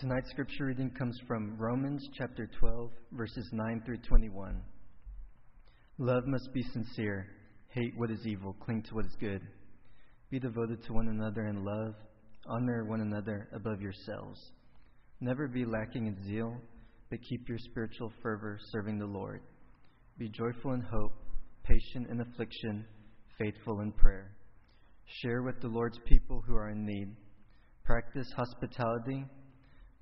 Tonight's scripture reading comes from Romans chapter 12, verses 9 through 21. Love must be sincere. Hate what is evil. Cling to what is good. Be devoted to one another in love. Honor one another above yourselves. Never be lacking in zeal, but keep your spiritual fervor serving the Lord. Be joyful in hope, patient in affliction, faithful in prayer. Share with the Lord's people who are in need. Practice hospitality.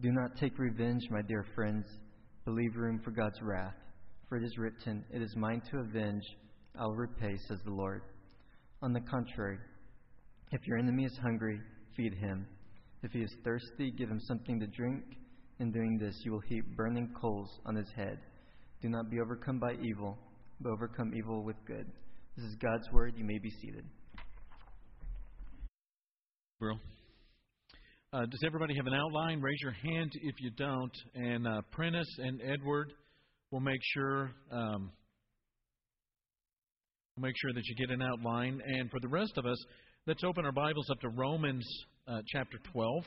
Do not take revenge, my dear friends, but leave room for God's wrath. For it is written, It is mine to avenge, I will repay, says the Lord. On the contrary, if your enemy is hungry, feed him. If he is thirsty, give him something to drink. In doing this, you will heap burning coals on his head. Do not be overcome by evil, but overcome evil with good. This is God's word. You may be seated. Bro. Uh, does everybody have an outline? Raise your hand if you don't. And uh, Prentice and Edward will make sure um, we'll make sure that you get an outline. And for the rest of us, let's open our Bibles up to Romans uh, chapter 12.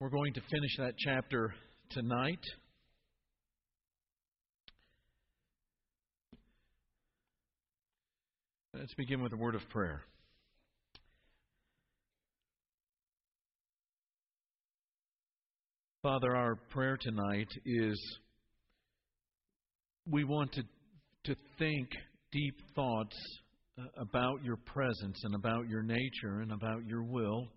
We're going to finish that chapter tonight. Let's begin with a word of prayer. Father, our prayer tonight is we want to, to think deep thoughts uh, about your presence and about your nature and about your will.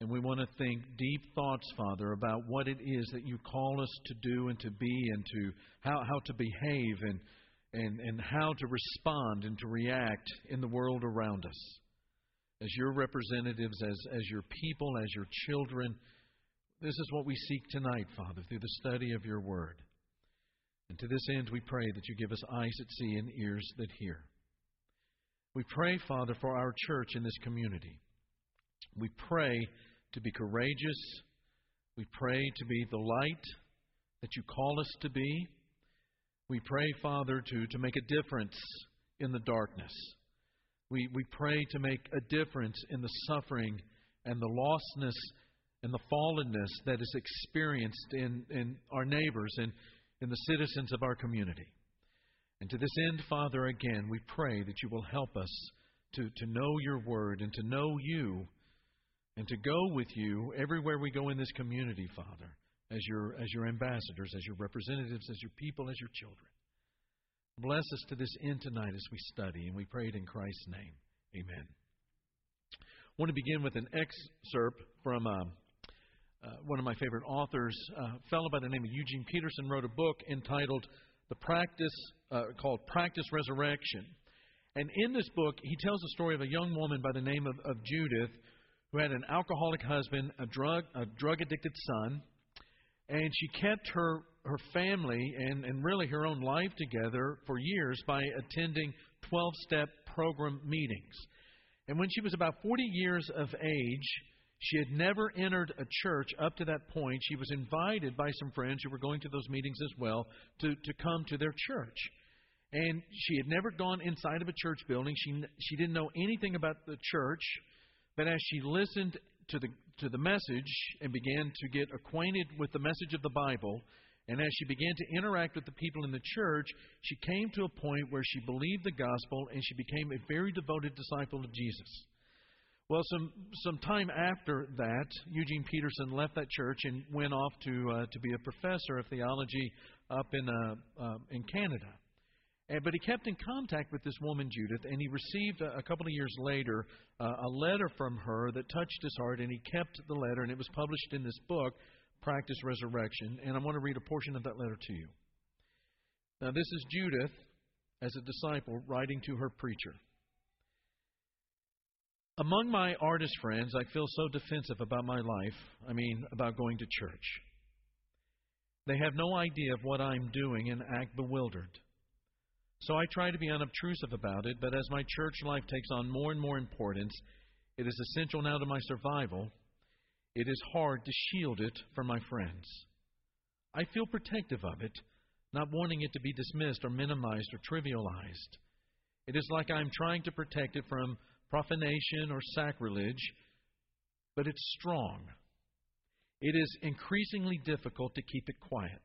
And we want to think deep thoughts, Father, about what it is that you call us to do and to be and to how, how to behave and, and, and how to respond and to react in the world around us. As your representatives, as, as your people, as your children, this is what we seek tonight, Father, through the study of your word. And to this end, we pray that you give us eyes that see and ears that hear. We pray, Father, for our church in this community. We pray to be courageous. We pray to be the light that you call us to be. We pray, Father, to, to make a difference in the darkness. We, we pray to make a difference in the suffering and the lostness and the fallenness that is experienced in, in our neighbors and in the citizens of our community. And to this end, Father, again, we pray that you will help us to, to know your word and to know you and to go with you everywhere we go in this community, Father, as your, as your ambassadors, as your representatives, as your people, as your children. Bless us to this end tonight as we study, and we pray it in Christ's name. Amen. I want to begin with an excerpt from uh, uh, one of my favorite authors, uh, a fellow by the name of Eugene Peterson, wrote a book entitled "The Practice," uh, called "Practice Resurrection." And in this book, he tells the story of a young woman by the name of, of Judith who had an alcoholic husband, a drug a drug addicted son, and she kept her her family and, and really her own life together for years by attending 12 step program meetings. And when she was about 40 years of age, she had never entered a church up to that point. She was invited by some friends who were going to those meetings as well to, to come to their church. And she had never gone inside of a church building. She, she didn't know anything about the church. But as she listened to the, to the message and began to get acquainted with the message of the Bible, and as she began to interact with the people in the church, she came to a point where she believed the gospel and she became a very devoted disciple of Jesus. Well, some some time after that, Eugene Peterson left that church and went off to uh, to be a professor of theology up in uh, uh, in Canada. And, but he kept in contact with this woman Judith, and he received a, a couple of years later uh, a letter from her that touched his heart, and he kept the letter, and it was published in this book, Practice Resurrection. And I want to read a portion of that letter to you. Now, this is Judith as a disciple writing to her preacher. Among my artist friends, I feel so defensive about my life, I mean, about going to church. They have no idea of what I'm doing and act bewildered. So I try to be unobtrusive about it, but as my church life takes on more and more importance, it is essential now to my survival. It is hard to shield it from my friends. I feel protective of it, not wanting it to be dismissed or minimized or trivialized. It is like I'm trying to protect it from profanation or sacrilege, but it's strong. It is increasingly difficult to keep it quiet.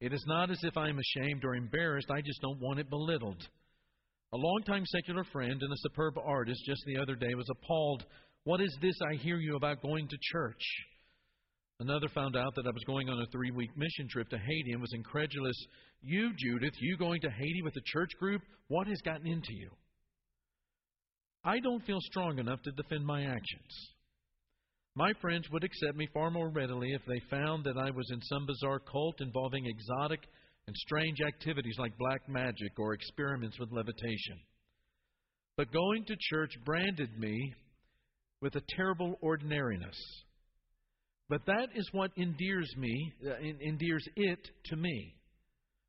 It is not as if I am ashamed or embarrassed, I just don't want it belittled. A longtime secular friend and a superb artist just the other day was appalled. What is this I hear you about going to church? Another found out that I was going on a three week mission trip to Haiti and was incredulous. You, Judith, you going to Haiti with a church group? What has gotten into you? I don't feel strong enough to defend my actions. My friends would accept me far more readily if they found that I was in some bizarre cult involving exotic and strange activities like black magic or experiments with levitation. But going to church branded me with a terrible ordinariness. But that is what endears me, uh, endears it to me.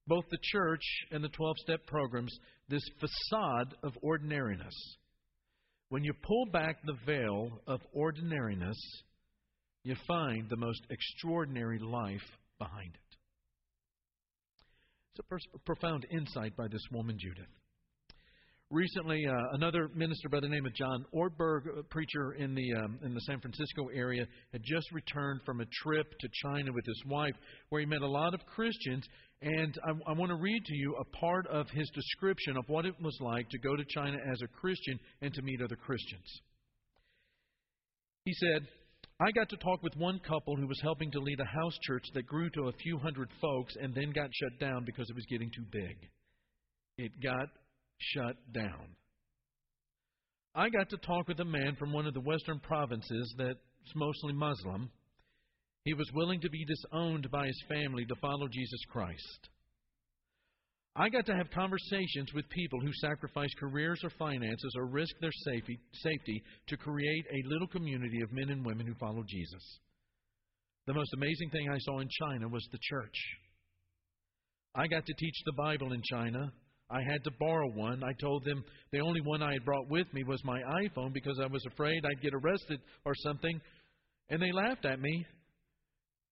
Both the church and the 12 step programs, this facade of ordinariness. When you pull back the veil of ordinariness, you find the most extraordinary life behind it. It's a profound insight by this woman, Judith. Recently, uh, another minister by the name of John Ortberg, a preacher in the um, in the San Francisco area, had just returned from a trip to China with his wife, where he met a lot of Christians. And I, I want to read to you a part of his description of what it was like to go to China as a Christian and to meet other Christians. He said, I got to talk with one couple who was helping to lead a house church that grew to a few hundred folks and then got shut down because it was getting too big. It got shut down. I got to talk with a man from one of the western provinces that's mostly Muslim. He was willing to be disowned by his family to follow Jesus Christ. I got to have conversations with people who sacrifice careers or finances or risk their safety, to create a little community of men and women who follow Jesus. The most amazing thing I saw in China was the church. I got to teach the Bible in China I had to borrow one. I told them the only one I had brought with me was my iPhone because I was afraid I'd get arrested or something. And they laughed at me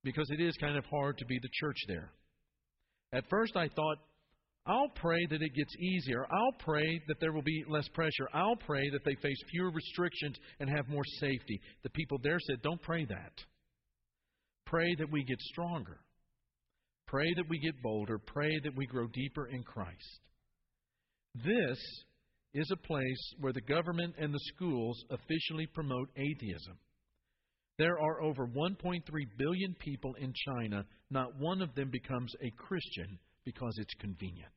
because it is kind of hard to be the church there. At first, I thought, I'll pray that it gets easier. I'll pray that there will be less pressure. I'll pray that they face fewer restrictions and have more safety. The people there said, Don't pray that. Pray that we get stronger. Pray that we get bolder. Pray that we grow deeper in Christ. This is a place where the government and the schools officially promote atheism. There are over 1.3 billion people in China. Not one of them becomes a Christian because it's convenient.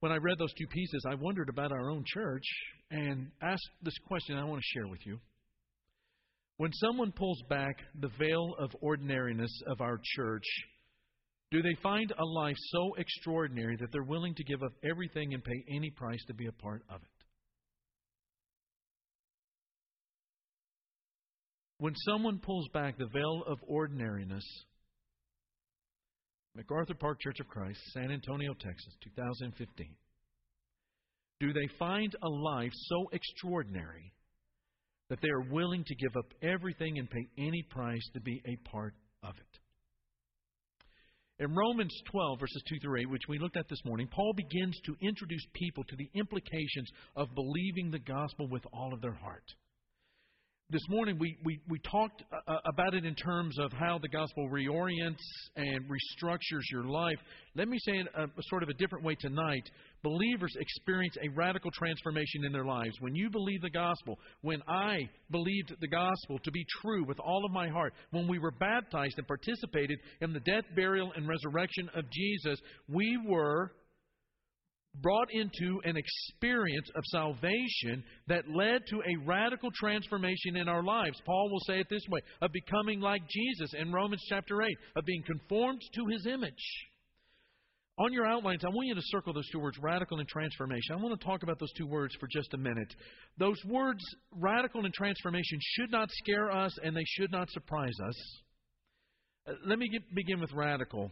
When I read those two pieces, I wondered about our own church and asked this question I want to share with you. When someone pulls back the veil of ordinariness of our church, do they find a life so extraordinary that they're willing to give up everything and pay any price to be a part of it? When someone pulls back the veil of ordinariness, MacArthur Park Church of Christ, San Antonio, Texas, 2015. Do they find a life so extraordinary that they are willing to give up everything and pay any price to be a part of it? In Romans 12, verses 2 through 8, which we looked at this morning, Paul begins to introduce people to the implications of believing the gospel with all of their heart this morning we, we, we talked uh, uh, about it in terms of how the gospel reorients and restructures your life. Let me say it a, a sort of a different way tonight. Believers experience a radical transformation in their lives. When you believe the gospel, when I believed the gospel to be true with all of my heart, when we were baptized and participated in the death, burial, and resurrection of Jesus, we were brought into an experience of salvation that led to a radical transformation in our lives. Paul will say it this way of becoming like Jesus in Romans chapter 8, of being conformed to his image. On your outlines, I want you to circle those two words, radical and transformation. I want to talk about those two words for just a minute. Those words, radical and transformation, should not scare us and they should not surprise us. Uh, let me get, begin with radical.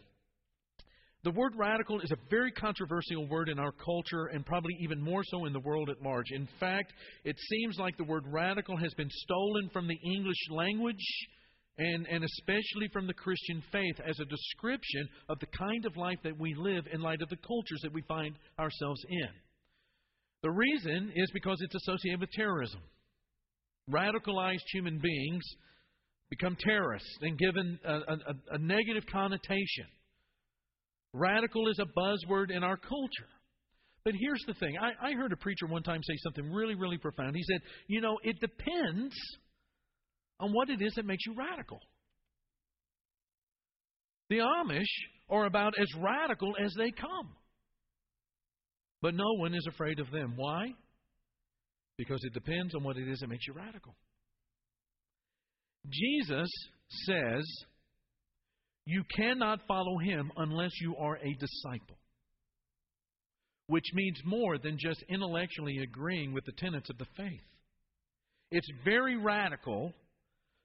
The word radical is a very controversial word in our culture and probably even more so in the world at large. In fact, it seems like the word radical has been stolen from the English language and, and especially from the Christian faith as a description of the kind of life that we live in light of the cultures that we find ourselves in. The reason is because it's associated with terrorism. Radicalized human beings become terrorists and given a, a, a negative connotation. Radical is a buzzword in our culture. But here's the thing I, I heard a preacher one time say something really, really profound. He said, You know, it depends on what it is that makes you radical. The Amish are about as radical as they come. But no one is afraid of them. Why? Because it depends on what it is that makes you radical. Jesus says you cannot follow him unless you are a disciple, which means more than just intellectually agreeing with the tenets of the faith. It's very radical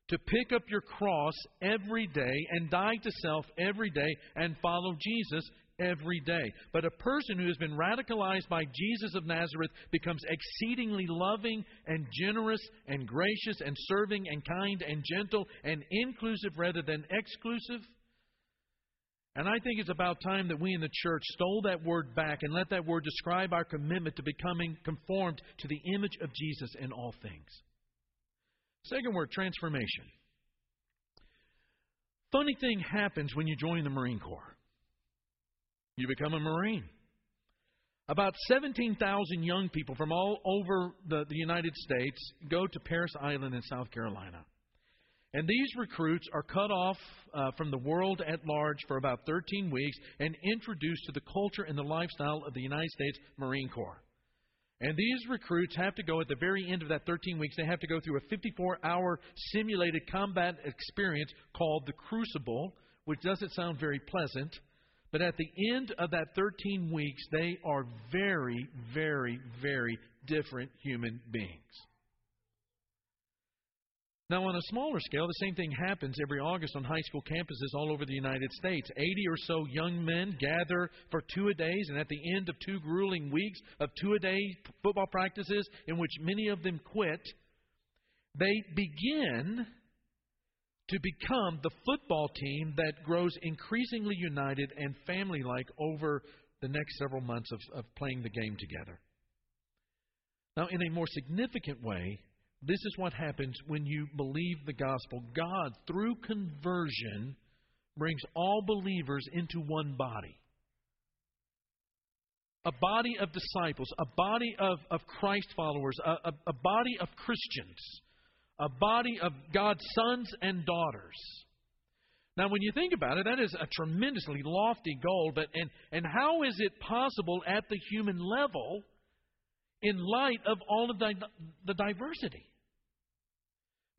to pick up your cross every day and die to self every day and follow Jesus every day. But a person who has been radicalized by Jesus of Nazareth becomes exceedingly loving and generous and gracious and serving and kind and gentle and inclusive rather than exclusive. And I think it's about time that we in the church stole that word back and let that word describe our commitment to becoming conformed to the image of Jesus in all things. Second word, transformation. Funny thing happens when you join the Marine Corps. You become a Marine. About 17,000 young people from all over the, the United States go to Parris Island in South Carolina. And these recruits are cut off uh, from the world at large for about 13 weeks and introduced to the culture and the lifestyle of the United States Marine Corps. And these recruits have to go at the very end of that 13 weeks, they have to go through a 54 hour simulated combat experience called the Crucible, which doesn't sound very pleasant. But at the end of that 13 weeks, they are very, very, very different human beings. Now, on a smaller scale, the same thing happens every August on high school campuses all over the United States. 80 or so young men gather for two a days, and at the end of two grueling weeks of two a day football practices, in which many of them quit, they begin to become the football team that grows increasingly united and family like over the next several months of, of playing the game together. Now, in a more significant way, this is what happens when you believe the gospel. God, through conversion, brings all believers into one body. A body of disciples, a body of, of Christ followers, a, a, a body of Christians, a body of God's sons and daughters. Now, when you think about it, that is a tremendously lofty goal, but and, and how is it possible at the human level in light of all of the, the diversity?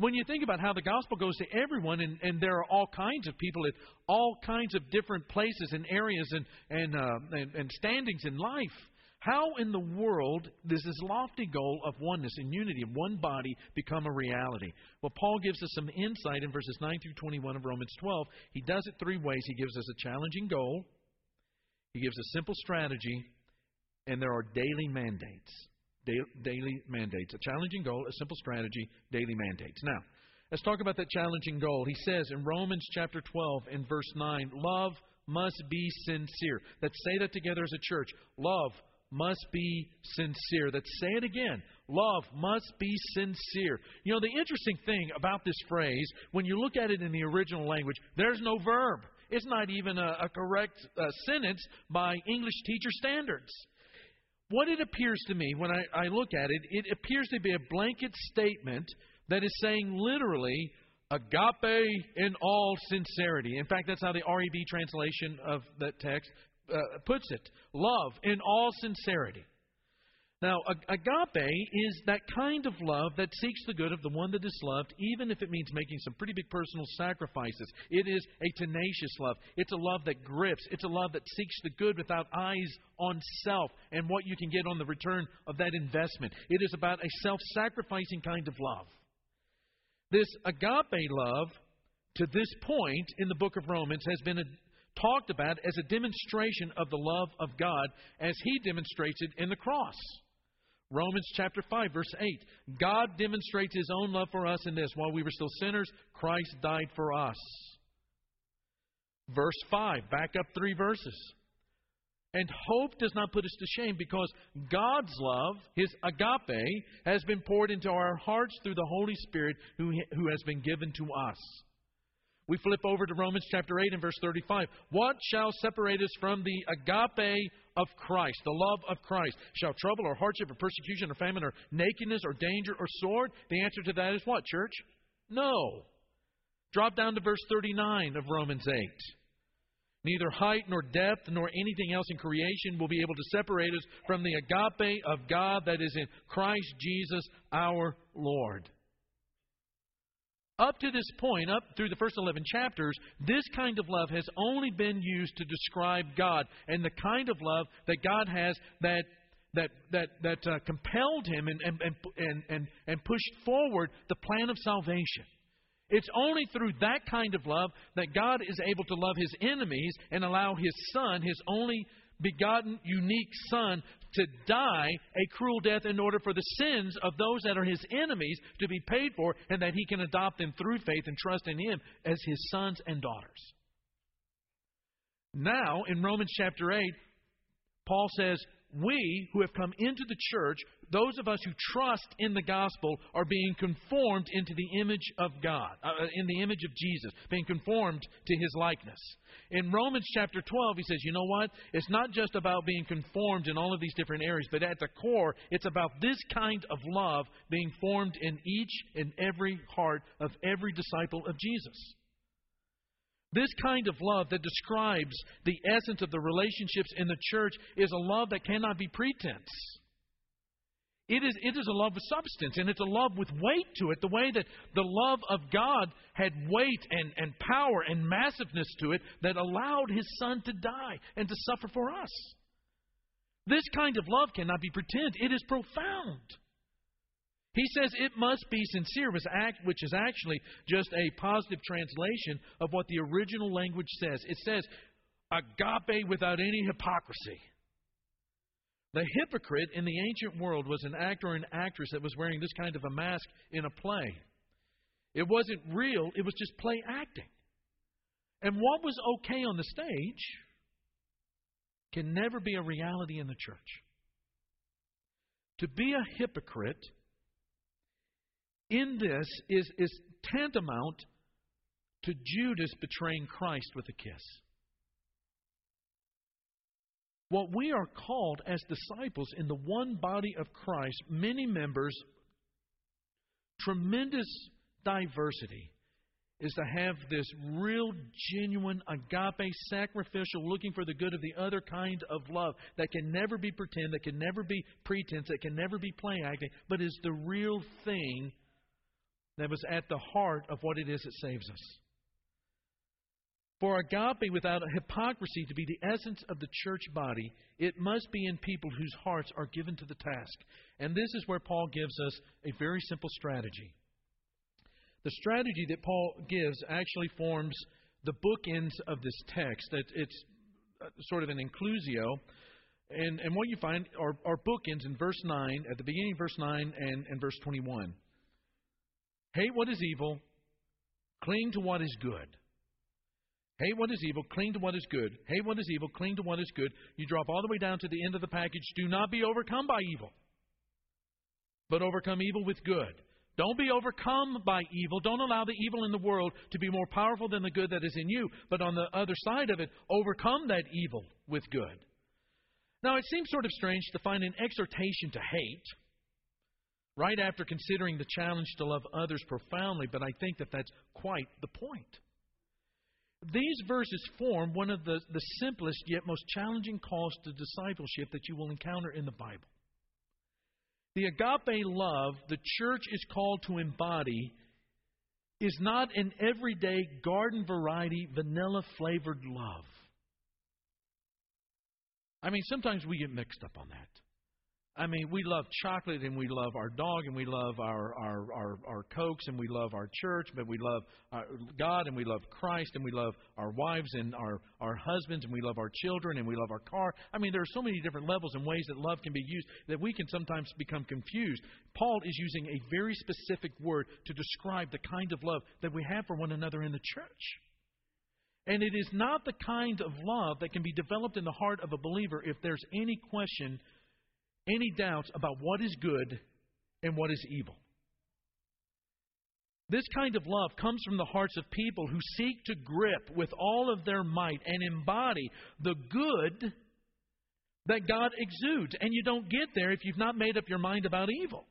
When you think about how the gospel goes to everyone, and, and there are all kinds of people at all kinds of different places and areas and, and, uh, and, and standings in life, how in the world does this lofty goal of oneness and unity of one body become a reality? Well, Paul gives us some insight in verses 9 through 21 of Romans 12. He does it three ways. He gives us a challenging goal, he gives a simple strategy, and there are daily mandates daily mandates. A challenging goal, a simple strategy, daily mandates. Now, let's talk about that challenging goal. He says in Romans chapter 12 and verse 9, love must be sincere. Let's say that together as a church. Love must be sincere. Let's say it again. Love must be sincere. You know, the interesting thing about this phrase, when you look at it in the original language, there's no verb. It's not even a, a correct uh, sentence by English teacher standards. What it appears to me when I, I look at it, it appears to be a blanket statement that is saying literally, agape in all sincerity. In fact, that's how the REB translation of that text uh, puts it love in all sincerity. Now, agape is that kind of love that seeks the good of the one that is loved, even if it means making some pretty big personal sacrifices. It is a tenacious love. It's a love that grips. It's a love that seeks the good without eyes on self and what you can get on the return of that investment. It is about a self sacrificing kind of love. This agape love, to this point in the book of Romans, has been a, talked about as a demonstration of the love of God as He demonstrates it in the cross. Romans chapter 5, verse 8. God demonstrates his own love for us in this while we were still sinners, Christ died for us. Verse 5, back up three verses. And hope does not put us to shame because God's love, His agape, has been poured into our hearts through the Holy Spirit who, who has been given to us. We flip over to Romans chapter 8 and verse 35. What shall separate us from the agape of Christ, the love of Christ? Shall trouble or hardship or persecution or famine or nakedness or danger or sword? The answer to that is what, church? No. Drop down to verse 39 of Romans 8. Neither height nor depth nor anything else in creation will be able to separate us from the agape of God that is in Christ Jesus our Lord. Up to this point, up through the first 11 chapters, this kind of love has only been used to describe God and the kind of love that God has that that that that uh, compelled him and and, and and and pushed forward the plan of salvation. It's only through that kind of love that God is able to love his enemies and allow his son, his only begotten, unique son, to die a cruel death in order for the sins of those that are his enemies to be paid for, and that he can adopt them through faith and trust in him as his sons and daughters. Now, in Romans chapter 8, Paul says, we who have come into the church, those of us who trust in the gospel, are being conformed into the image of God, uh, uh, in the image of Jesus, being conformed to his likeness. In Romans chapter 12, he says, you know what? It's not just about being conformed in all of these different areas, but at the core, it's about this kind of love being formed in each and every heart of every disciple of Jesus. This kind of love that describes the essence of the relationships in the church is a love that cannot be pretense. It is, it is a love with substance, and it's a love with weight to it, the way that the love of God had weight and, and power and massiveness to it that allowed his son to die and to suffer for us. This kind of love cannot be pretend. It is profound. He says it must be sincere, which is actually just a positive translation of what the original language says. It says agape without any hypocrisy. The hypocrite in the ancient world was an actor or an actress that was wearing this kind of a mask in a play. It wasn't real, it was just play acting. And what was okay on the stage can never be a reality in the church. To be a hypocrite in this is, is tantamount to Judas betraying Christ with a kiss. What we are called as disciples in the one body of Christ, many members, tremendous diversity, is to have this real, genuine, agape, sacrificial, looking for the good of the other kind of love that can never be pretend, that can never be pretense, that can never be play acting, but is the real thing that was at the heart of what it is that saves us. For agape without hypocrisy to be the essence of the church body, it must be in people whose hearts are given to the task. And this is where Paul gives us a very simple strategy. The strategy that Paul gives actually forms the bookends of this text. It's uh, sort of an inclusio. And, and what you find are, are bookends in verse 9, at the beginning of verse 9 and, and verse 21. Hate what is evil, cling to what is good. Hate what is evil, cling to what is good. Hate what is evil, cling to what is good. You drop all the way down to the end of the package. Do not be overcome by evil, but overcome evil with good. Don't be overcome by evil. Don't allow the evil in the world to be more powerful than the good that is in you. But on the other side of it, overcome that evil with good. Now, it seems sort of strange to find an exhortation to hate right after considering the challenge to love others profoundly, but I think that that's quite the point. These verses form one of the, the simplest yet most challenging calls to discipleship that you will encounter in the Bible. The agape love the church is called to embody is not an everyday garden variety vanilla flavored love. I mean, sometimes we get mixed up on that. I mean, we love chocolate and we love our dog and we love our, our, our, our Cokes and we love our church, but we love our God and we love Christ and we love our wives and our, our husbands and we love our children and we love our car. I mean, there are so many different levels and ways that love can be used that we can sometimes become confused. Paul is using a very specific word to describe the kind of love that we have for one another in the church. And it is not the kind of love that can be developed in the heart of a believer if there's any question any doubts about what is good and what is evil. This kind of love comes from the hearts of people who seek to grip with all of their might and embody the good that God exudes. And you don't get there if you've not made up your mind about evil.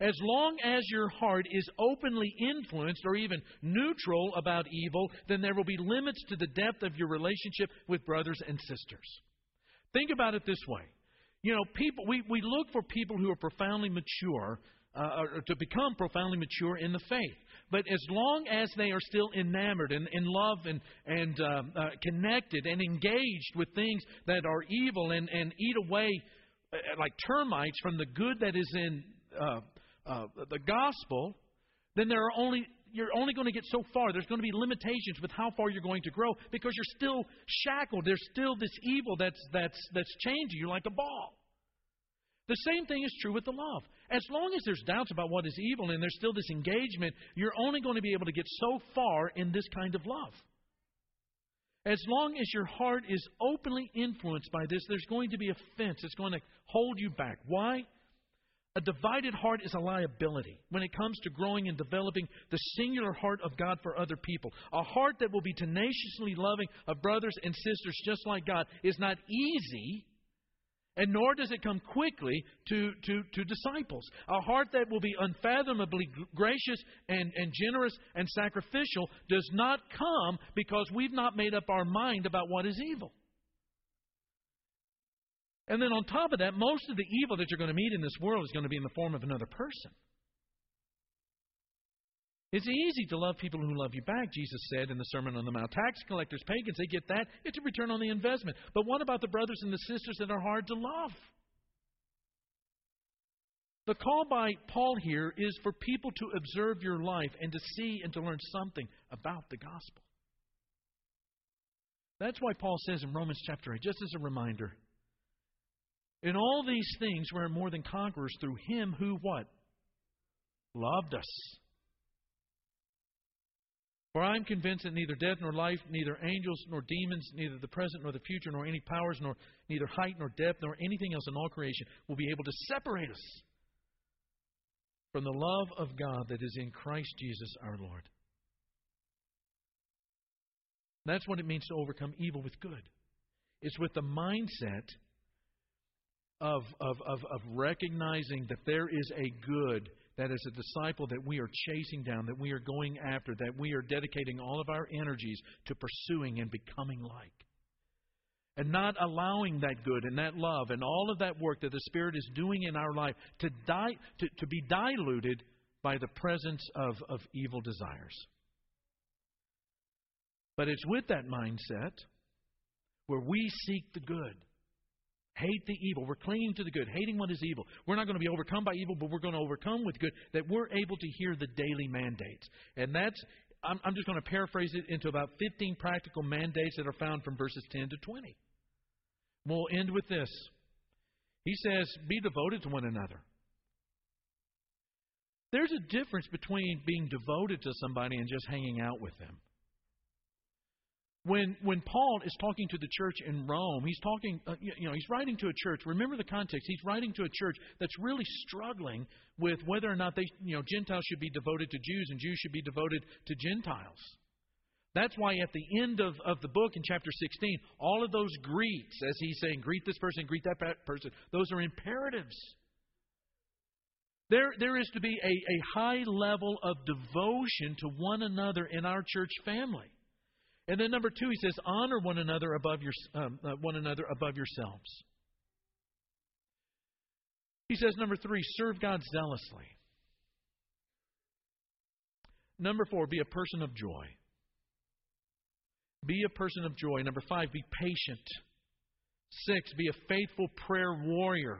As long as your heart is openly influenced or even neutral about evil, then there will be limits to the depth of your relationship with brothers and sisters. Think about it this way you know, people we, we look for people who are profoundly mature, uh, to become profoundly mature in the faith. But as long as they are still enamored and in love and, and uh, uh, connected and engaged with things that are evil and, and eat away uh, like termites from the good that is in uh, uh, the gospel, then there are only you're only going to get so far. There's going to be limitations with how far you're going to grow because you're still shackled. There's still this evil that's that's that's changing you like a ball. The same thing is true with the love. As long as there's doubts about what is evil and there's still this engagement, you're only going to be able to get so far in this kind of love. As long as your heart is openly influenced by this, there's going to be a fence that's going to hold you back. Why? A divided heart is a liability when it comes to growing and developing the singular heart of God for other people. A heart that will be tenaciously loving of brothers and sisters just like God is not easy, and nor does it come quickly to, to, to disciples. A heart that will be unfathomably gracious and, and generous and sacrificial does not come because we've not made up our mind about what is evil. And then on top of that, most of the evil that you're going to meet in this world is going to be in the form of another person. It's easy to love people who love you back, Jesus said in the Sermon on the Mount. Tax collectors, pagans, they get that. It's a return on the investment. But what about the brothers and the sisters that are hard to love? The call by Paul here is for people to observe your life and to see and to learn something about the gospel. That's why Paul says in Romans chapter 8, just as a reminder, in all these things, we're more than conquerors through him who what? Loved us. For I am convinced that neither death nor life, neither angels nor demons, neither the present nor the future, nor any powers, nor neither height nor depth, nor anything else in all creation will be able to separate us from the love of God that is in Christ Jesus our Lord. That's what it means to overcome evil with good. It's with the mindset of, of, of, of recognizing that there is a good that as a disciple that we are chasing down, that we are going after, that we are dedicating all of our energies to pursuing and becoming like. And not allowing that good and that love and all of that work that the Spirit is doing in our life to, die, to, to be diluted by the presence of, of evil desires. But it's with that mindset where we seek the good Hate the evil. We're clinging to the good, hating what is evil. We're not going to be overcome by evil, but we're going to overcome with good, that we're able to hear the daily mandates. And that's, I'm, I'm just going to paraphrase it into about 15 practical mandates that are found from verses 10 to 20. We'll end with this. He says, Be devoted to one another. There's a difference between being devoted to somebody and just hanging out with them. When, when Paul is talking to the church in Rome, he's talking, uh, you know, he's writing to a church. Remember the context. He's writing to a church that's really struggling with whether or not they, you know, Gentiles should be devoted to Jews and Jews should be devoted to Gentiles. That's why at the end of, of the book in chapter 16, all of those greets, as he's saying, greet this person, greet that person, those are imperatives. There, there is to be a, a high level of devotion to one another in our church family. And then number two, he says, honor one another above your um, uh, one another above yourselves. He says, number three, serve God zealously. Number four, be a person of joy. Be a person of joy. Number five, be patient. Six, be a faithful prayer warrior.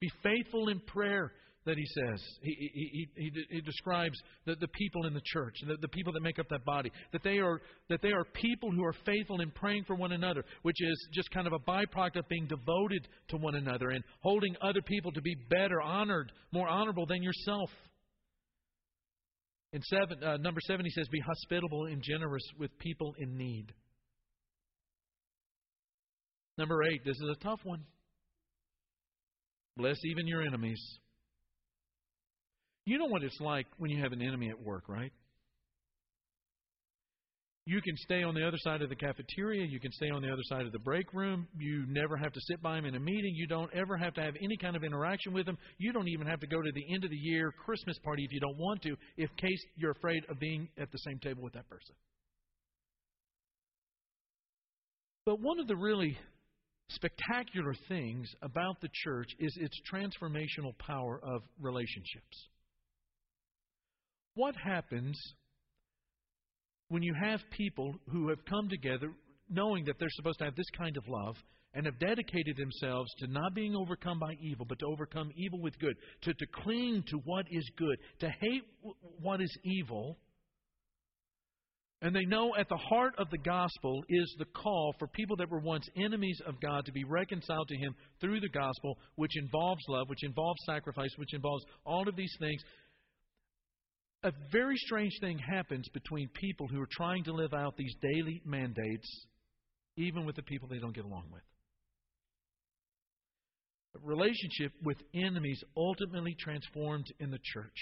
Be faithful in prayer, that he says. He, he, he, he describes the, the people in the church, the, the people that make up that body, that they, are, that they are people who are faithful in praying for one another, which is just kind of a byproduct of being devoted to one another and holding other people to be better, honored, more honorable than yourself. In seven, uh, number seven, he says, Be hospitable and generous with people in need. Number eight, this is a tough one. Bless even your enemies. You know what it's like when you have an enemy at work, right? You can stay on the other side of the cafeteria. You can stay on the other side of the break room. You never have to sit by him in a meeting. You don't ever have to have any kind of interaction with him. You don't even have to go to the end of the year Christmas party if you don't want to, if case you're afraid of being at the same table with that person. But one of the really spectacular things about the church is its transformational power of relationships. What happens when you have people who have come together knowing that they're supposed to have this kind of love and have dedicated themselves to not being overcome by evil, but to overcome evil with good, to, to cling to what is good, to hate what is evil? And they know at the heart of the gospel is the call for people that were once enemies of God to be reconciled to Him through the gospel, which involves love, which involves sacrifice, which involves all of these things. A very strange thing happens between people who are trying to live out these daily mandates, even with the people they don't get along with. A relationship with enemies ultimately transformed in the church.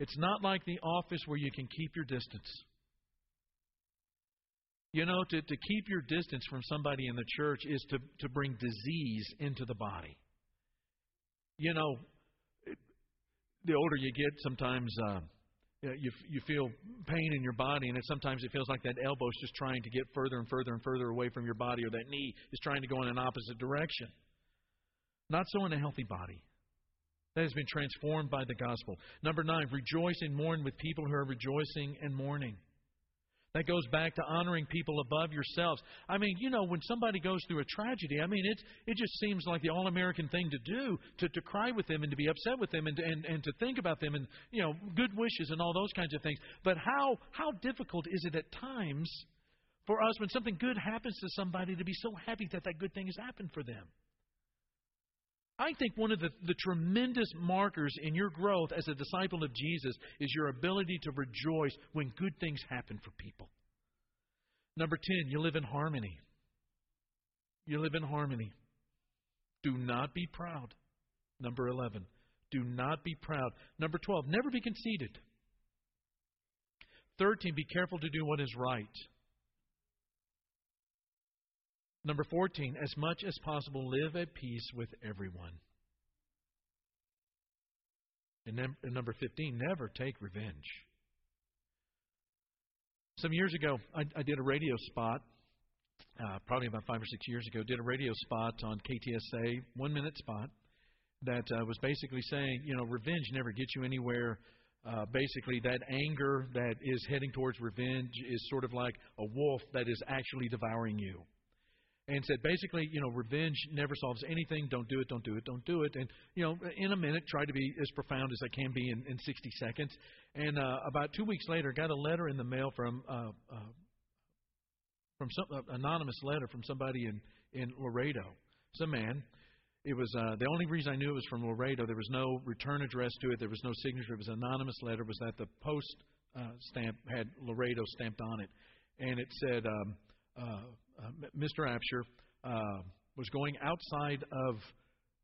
It's not like the office where you can keep your distance. You know, to, to keep your distance from somebody in the church is to, to bring disease into the body. You know, the older you get, sometimes uh, you, you feel pain in your body, and it, sometimes it feels like that elbow is just trying to get further and further and further away from your body, or that knee is trying to go in an opposite direction. Not so in a healthy body that has been transformed by the gospel. Number nine, rejoice and mourn with people who are rejoicing and mourning. That goes back to honoring people above yourselves. I mean, you know, when somebody goes through a tragedy, I mean, it's, it just seems like the all American thing to do to, to cry with them and to be upset with them and, and, and to think about them and, you know, good wishes and all those kinds of things. But how, how difficult is it at times for us when something good happens to somebody to be so happy that that good thing has happened for them? I think one of the, the tremendous markers in your growth as a disciple of Jesus is your ability to rejoice when good things happen for people. Number 10, you live in harmony. You live in harmony. Do not be proud. Number 11, do not be proud. Number 12, never be conceited. 13, be careful to do what is right. Number 14, as much as possible, live at peace with everyone. And, and number 15, never take revenge. Some years ago, I, I did a radio spot, uh, probably about five or six years ago, did a radio spot on KTSA, one minute spot, that uh, was basically saying, you know, revenge never gets you anywhere. Uh, basically, that anger that is heading towards revenge is sort of like a wolf that is actually devouring you and said basically, you know, revenge never solves anything. Don't do it. Don't do it. Don't do it. And you know, in a minute, try to be as profound as I can be in, in 60 seconds. And uh, about two weeks later, got a letter in the mail from uh, uh, from some uh, anonymous letter from somebody in in Laredo, some man. It was uh, the only reason I knew it was from Laredo. There was no return address to it. There was no signature. It was an anonymous letter. Was that the post uh, stamp had Laredo stamped on it, and it said. Um, uh, uh, Mr. Absher uh, was going outside of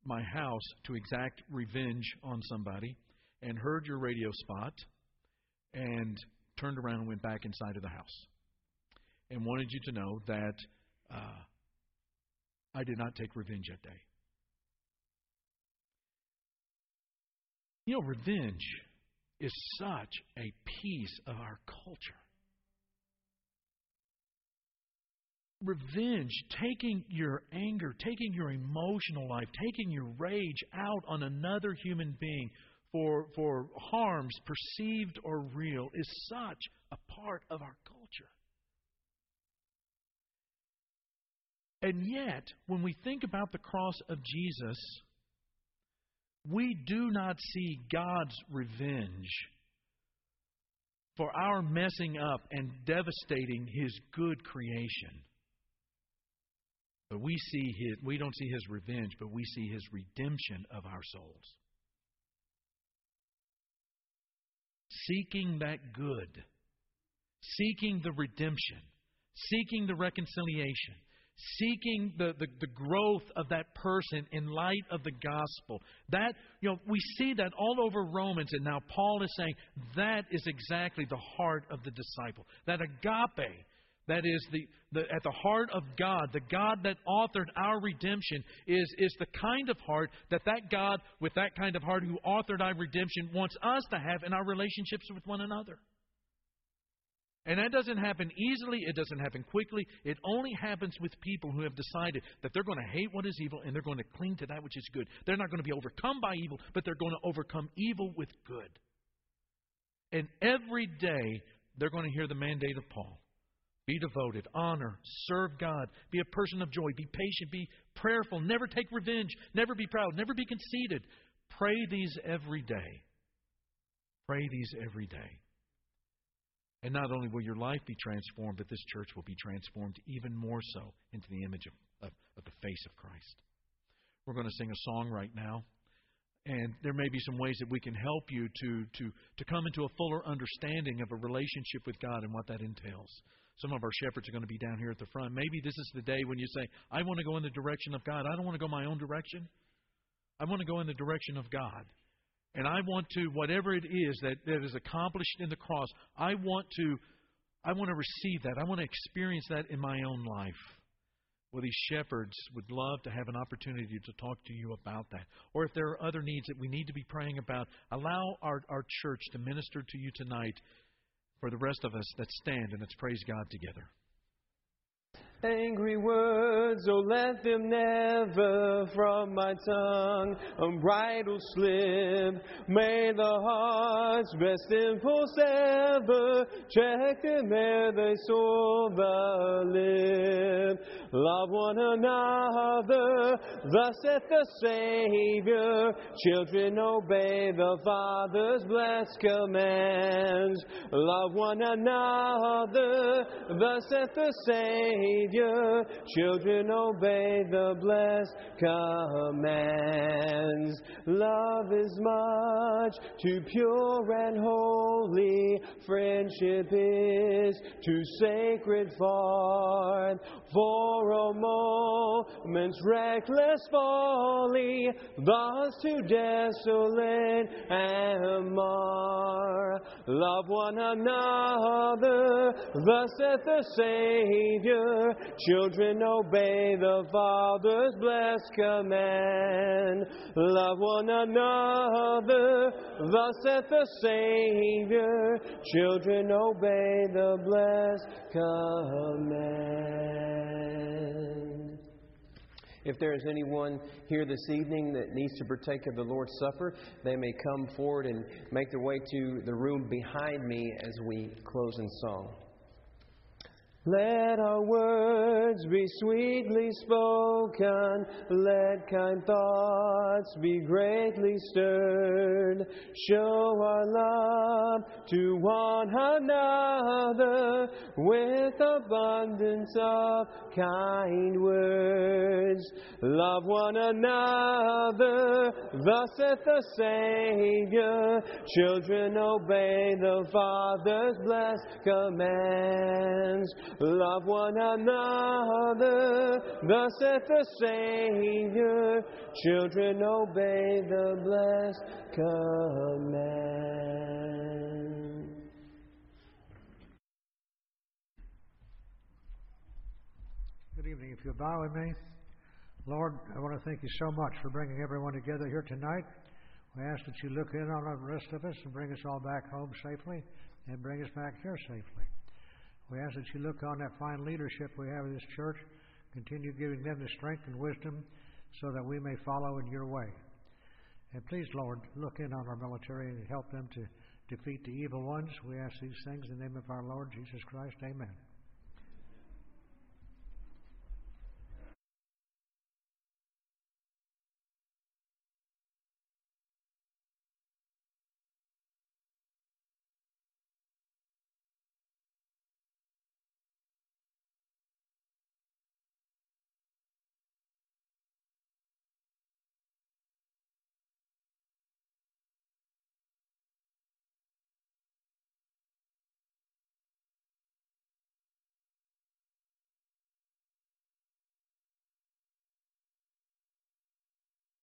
my house to exact revenge on somebody and heard your radio spot and turned around and went back inside of the house and wanted you to know that uh, I did not take revenge that day. You know, revenge is such a piece of our culture. Revenge, taking your anger, taking your emotional life, taking your rage out on another human being for, for harms, perceived or real, is such a part of our culture. And yet, when we think about the cross of Jesus, we do not see God's revenge for our messing up and devastating His good creation. But we see his, we don't see his revenge, but we see his redemption of our souls. Seeking that good, seeking the redemption, seeking the reconciliation, seeking the, the, the, growth of that person in light of the gospel. That, you know, we see that all over Romans, and now Paul is saying that is exactly the heart of the disciple. That agape, that is the, the, at the heart of God, the God that authored our redemption, is, is the kind of heart that that God, with that kind of heart who authored our redemption, wants us to have in our relationships with one another. And that doesn't happen easily, it doesn't happen quickly. It only happens with people who have decided that they're going to hate what is evil and they're going to cling to that which is good. They're not going to be overcome by evil, but they're going to overcome evil with good. And every day, they're going to hear the mandate of Paul be devoted, honor, serve God, be a person of joy, be patient, be prayerful, never take revenge, never be proud, never be conceited. Pray these every day. Pray these every day. And not only will your life be transformed, but this church will be transformed even more so into the image of, of, of the face of Christ. We're going to sing a song right now. And there may be some ways that we can help you to, to, to come into a fuller understanding of a relationship with God and what that entails. Some of our shepherds are going to be down here at the front. Maybe this is the day when you say, I want to go in the direction of God. I don't want to go my own direction. I want to go in the direction of God. And I want to, whatever it is that, that is accomplished in the cross, I want to I want to receive that. I want to experience that in my own life. Well, these shepherds would love to have an opportunity to talk to you about that. Or if there are other needs that we need to be praying about, allow our, our church to minister to you tonight for the rest of us that stand, and let's praise God together. Angry words, oh let them never from my tongue unbridled slip. May the heart's best impulse ever check them ere they soar the lip. Love one another, thus saith the Savior. Children obey the Father's blessed commands. Love one another, thus saith the Savior. Children obey the blessed commands. Love is much too pure and holy, friendship is too sacred for, for a moment's reckless folly, thus to desolate and mar. Love one another, thus saith the Savior, Children, obey the Father's blessed command. Love one another, thus saith the Savior. Children, obey the blessed command. If there is anyone here this evening that needs to partake of the Lord's Supper, they may come forward and make their way to the room behind me as we close in song. Let our words be sweetly spoken, let kind thoughts be greatly stirred. Show our love to one another with abundance of kind words. Love one another, thus saith the Savior. Children, obey the Father's blessed commands. Love one another, thus saith the Savior. Children, obey the blessed command. Good evening. If you'll bow with me. Lord, I want to thank you so much for bringing everyone together here tonight. We ask that you look in on the rest of us and bring us all back home safely and bring us back here safely. We ask that you look on that fine leadership we have in this church, continue giving them the strength and wisdom so that we may follow in your way. And please, Lord, look in on our military and help them to defeat the evil ones. We ask these things in the name of our Lord Jesus Christ. Amen.